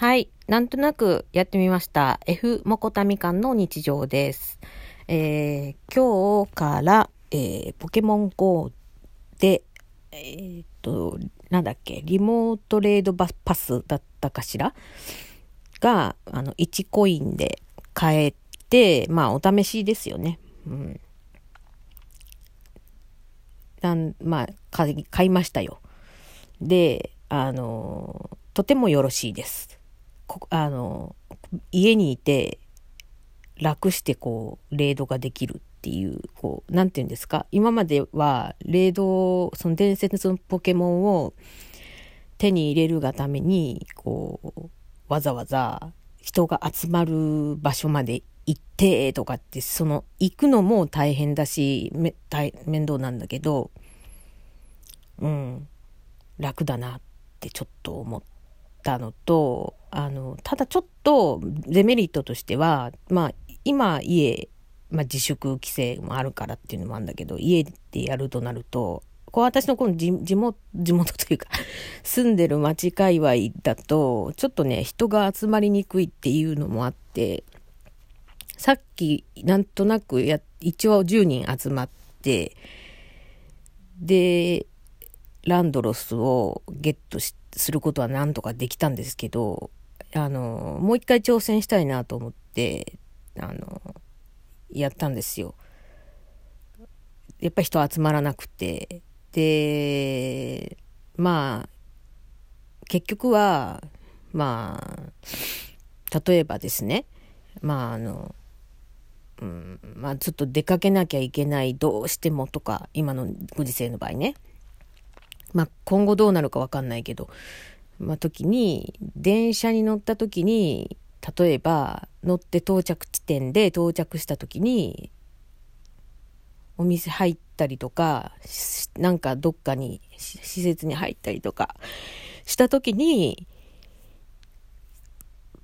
はい。なんとなくやってみました。F モコタミカンの日常です。えー、今日から、えー、ポケモン GO で、えーっと、なんだっけ、リモートレードパスだったかしら？が、あの、1コインで買えて、まあ、お試しですよね。うん。なんまあ、買いましたよ。で、あの、とてもよろしいです。あの、家にいて楽してこう、レードができるっていう、こう、なんていうんですか？今までは、レード、その伝説のポケモンを手に入れるがために、こう、わざわざ人が集まる場所まで行ってとかって、その、行くのも大変だし、め大面倒なんだけど、うん、楽だなってちょっと思ったのと、あの、ただちょっとデメリットとしては、まあ、今家、まあ自粛規制もあるからっていうのもあるんだけど、家でやるとなると、こう私のこの地元、地元というか、住んでる町界隈だと、ちょっとね、人が集まりにくいっていうのもあって、さっきなんとなくや、一応10人集まって、で、ランドロスをゲットしてすることはなんとかできたんですけど、あの、もう一回挑戦したいなと思って、あの、やったんですよ。やっぱり人集まらなくて。で、まあ、結局は、まあ、例えばですね、まああの、うん、まあちょっと出かけなきゃいけない、どうしてもとか、今のご時世の場合ね。まあ今後どうなるかわかんないけど、まあ時に、電車に乗った時に、例えば乗って到着地点で到着した時に、お店入ったりとか、なんかどっかに施設に入ったりとかした時に、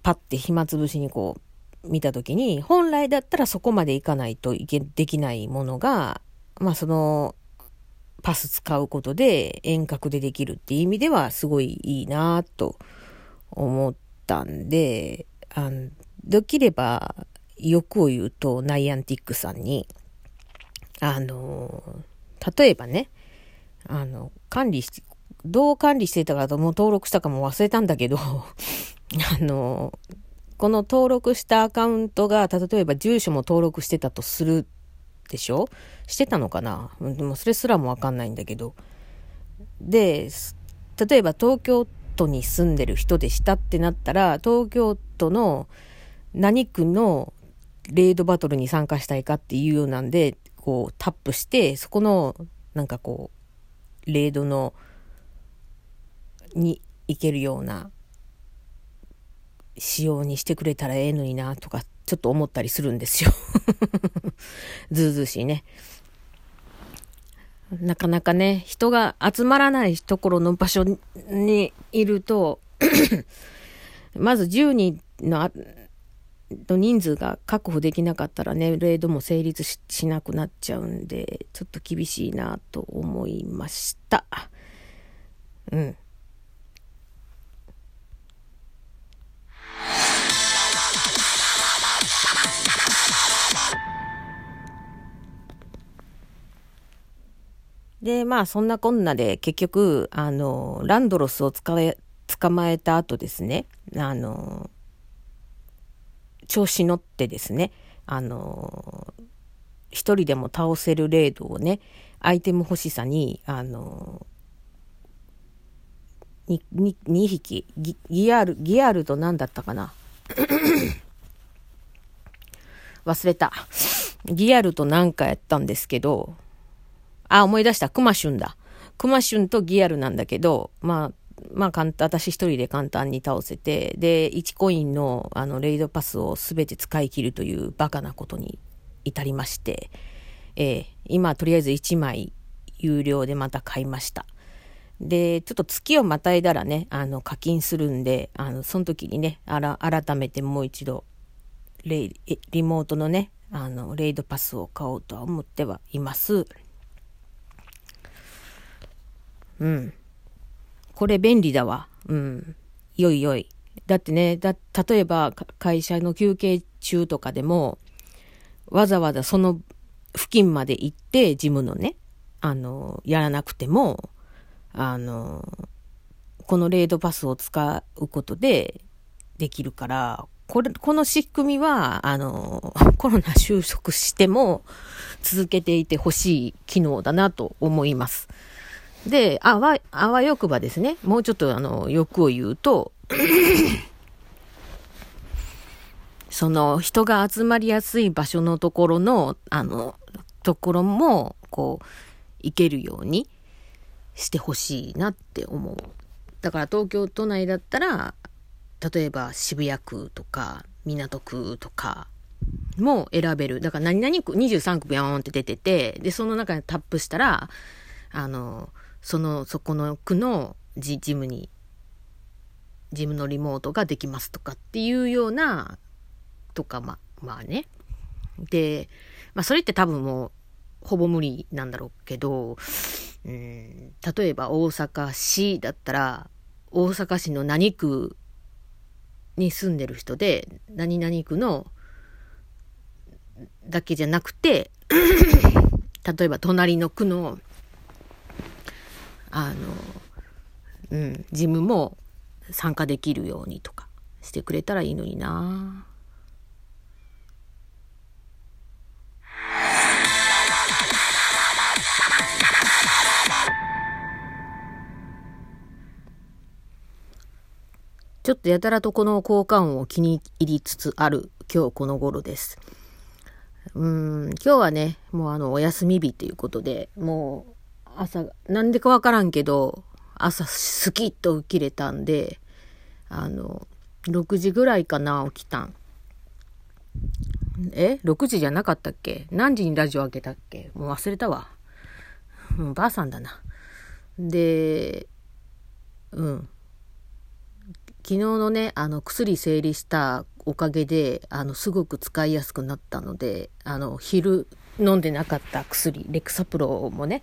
パッて暇つぶしにこう見た時に、本来だったらそこまで行かないといけ、できないものが、まあその、パス使うことで遠隔でできるっていう意味ではすごいいいなと思ったんで、あのできれば欲を言うとナイアンティックさんに、あの、例えばね、あの、管理して、どう管理してたかとも登録したかも忘れたんだけど、あの、この登録したアカウントが、例えば住所も登録してたとするでしょ？してたのかな？でもそれすらもわかんないんだけど。で、例えば東京都に住んでる人でしたってなったら、東京都の何区のレードバトルに参加したいかっていうようなんで、こうタップして、そこのなんかこう、レードの、に行けるような仕様にしてくれたらええのになとか、ちょっと思ったりするんですよ。ずうずうしいね。なかなかね、人が集まらないところの場所にいると、まず10人のの人数が確保できなかったらね、レードも成立ししなくなっちゃうんで、ちょっと厳しいなと思いました。うん。で、まあそんなこんなで結局、あの、ランドロスを捕え、捕まえた後ですね、あの、調子乗ってですね、あの、一人でも倒せるレードをね、アイテム欲しさに、あの、に、に、2匹、ギギアール、ギアールと何だったかな？忘れた。ギアルと何かやったんですけど、あ、思い出した。クマシュンだ。クマシュンとギアルなんだけど、まあ、まあ、簡単、私一人で簡単に倒せて、で、1コインの、あの、レイドパスをすべて使い切るというバカなことに至りまして、えー今、とりあえず1枚有料でまた買いました。で、ちょっと月をまたいだらね、あの、課金するんで、あの、その時にね、あら、改めてもう一度、レイ、リモートのね、あの、レイドパスを買おうとは思ってはいます。うん。これ便利だわ。うん。よいよい。だってね、だ例えば会社の休憩中とかでも、わざわざその付近まで行って、事務のね、あの、やらなくても、あの、このレードパスを使うことでできるから、これ、この仕組みは、あの、コロナ収束しても続けていてほしい機能だなと思います。で、あわ、あわよくばですね、もうちょっとあの、欲を言うと、その人が集まりやすい場所のところの、あの、ところも、こう、行けるようにしてほしいなって思う。だから東京都内だったら、例えば渋谷区とか港区とかも選べる。だから何々区23区ビヨーンって出てて、で、その中でタップしたら、あの、その、そこの区のジジムに、ジムのリモートができますとかっていうような、とか、ま、まあね。で、まあそれって多分もう、ほぼ無理なんだろうけど、うん、例えば大阪市だったら、大阪市の何区に住んでる人で、何々区のだけじゃなくて、例えば隣の区の、あの、うん、事務も参加できるようにとかしてくれたらいいのになちょっとやたらとこの効果音を気に入りつつある今日この頃です。うん、今日はね、もうあの、お休み日ということで、もう朝、なんでかわからんけど、朝スキッと起きれたんで、あの、6時ぐらいかな、起きたん。え ?6 時じゃなかったっけ？何時にラジオ開けたっけ？もう忘れたわ。もうばあさんだな。で、うん。昨日のね、あの、薬整理したおかげで、あの、すごく使いやすくなったので、あの、昼飲んでなかった薬、レクサプロもね、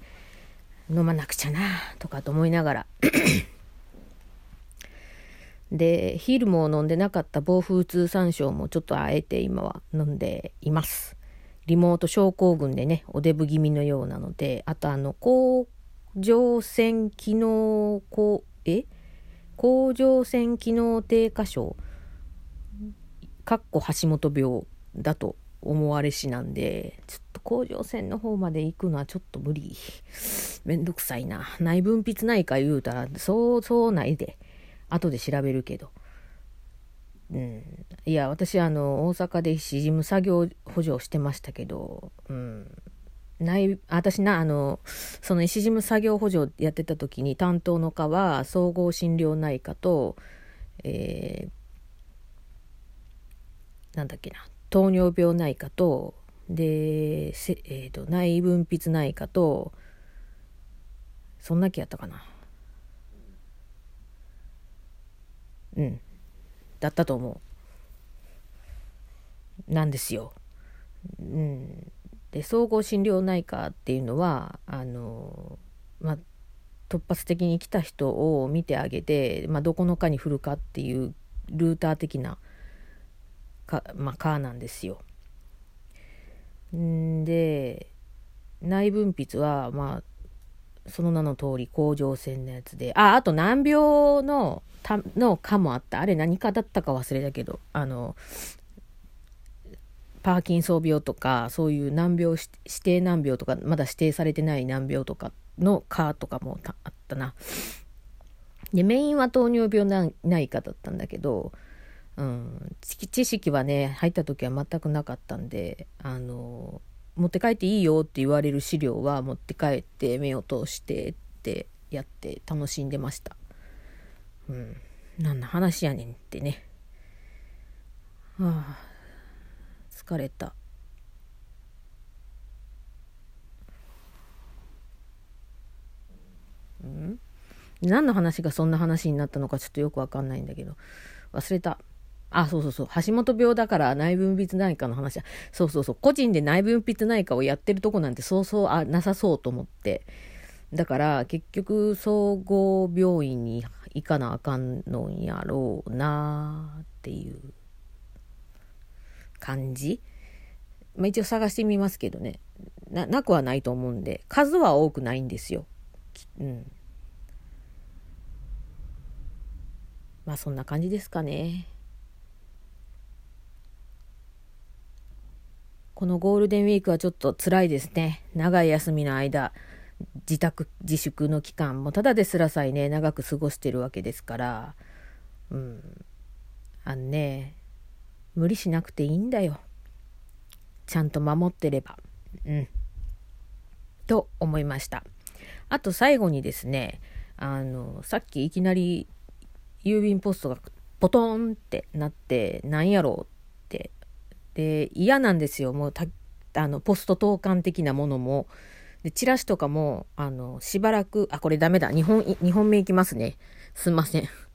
飲まなくちゃな、とかと思いながら。で、昼も飲んでなかった暴風通産症もちょっとあえて今は飲んでいます。リモート症候群でね、おデブ気味のようなので、あとあの、甲状腺機能、こ、え？甲状腺機能低下症、かっこ橋本病だと思われしなんで、ちょっと甲状腺の方まで行くのはちょっと無理。めんどくさいな。内分泌内科言うたら、そうそうないで。後で調べるけど。うん、いや、私、あの、大阪で事務作業補助をしてましたけど、うん、内、私な、あの、その石事務作業補助やってた時に担当の科は総合診療内科と、えー、なんだっけな、糖尿病内科と、で、えーと、内分泌内科と、そんな気やったかな。うん。だったと思う。なんですよ。うん。で総合診療内科っていうのはあの、まあ、突発的に来た人を見てあげて、まあ、どこの科に振るかっていうルーター的なか、まあ、科なんですよ。んで内分泌はまあその名の通り甲状腺のやつで。ああと難病のたの科もあった。あれ何科だったか忘れたけど。あのパーキンソン病とかそういう難病指定難病とかまだ指定されてない難病とかの科とかもあったな。でメインは糖尿病内科だったんだけど、うん、知識はね入った時は全くなかったんであの持って帰っていいよって言われる資料は持って帰って目を通してってやって楽しんでました。うん、何の話やねんってね。はあ疲れた。ん？何の話がそんな話になったのかちょっとよくわかんないんだけど。忘れた。あ、そうそうそう。橋本病だから内分泌内科の話だ。そうそうそう。個人で内分泌内科をやってるとこなんてそうそうあなさそうと思って。だから結局総合病院に行かなあかんのんやろうなっていう感じ。まあ、一応探してみますけどねな。なくはないと思うんで、数は多くないんですよ。うん。まあそんな感じですかね。このゴールデンウィークはちょっと辛いですね。長い休みの間、自宅自粛の期間もただですらさえね、長く過ごしてるわけですから、うん。あのね、無理しなくていいんだよ。ちゃんと守ってれば。うん。と思いました。あと最後にですね、あの、さっきいきなり郵便ポストがポトンってなって、なんやろうってで嫌なんですよ。もうあのポスト投函的なものも。でチラシとかもあのしばらくあこれダメだ。2本2本目いきますね。すんません。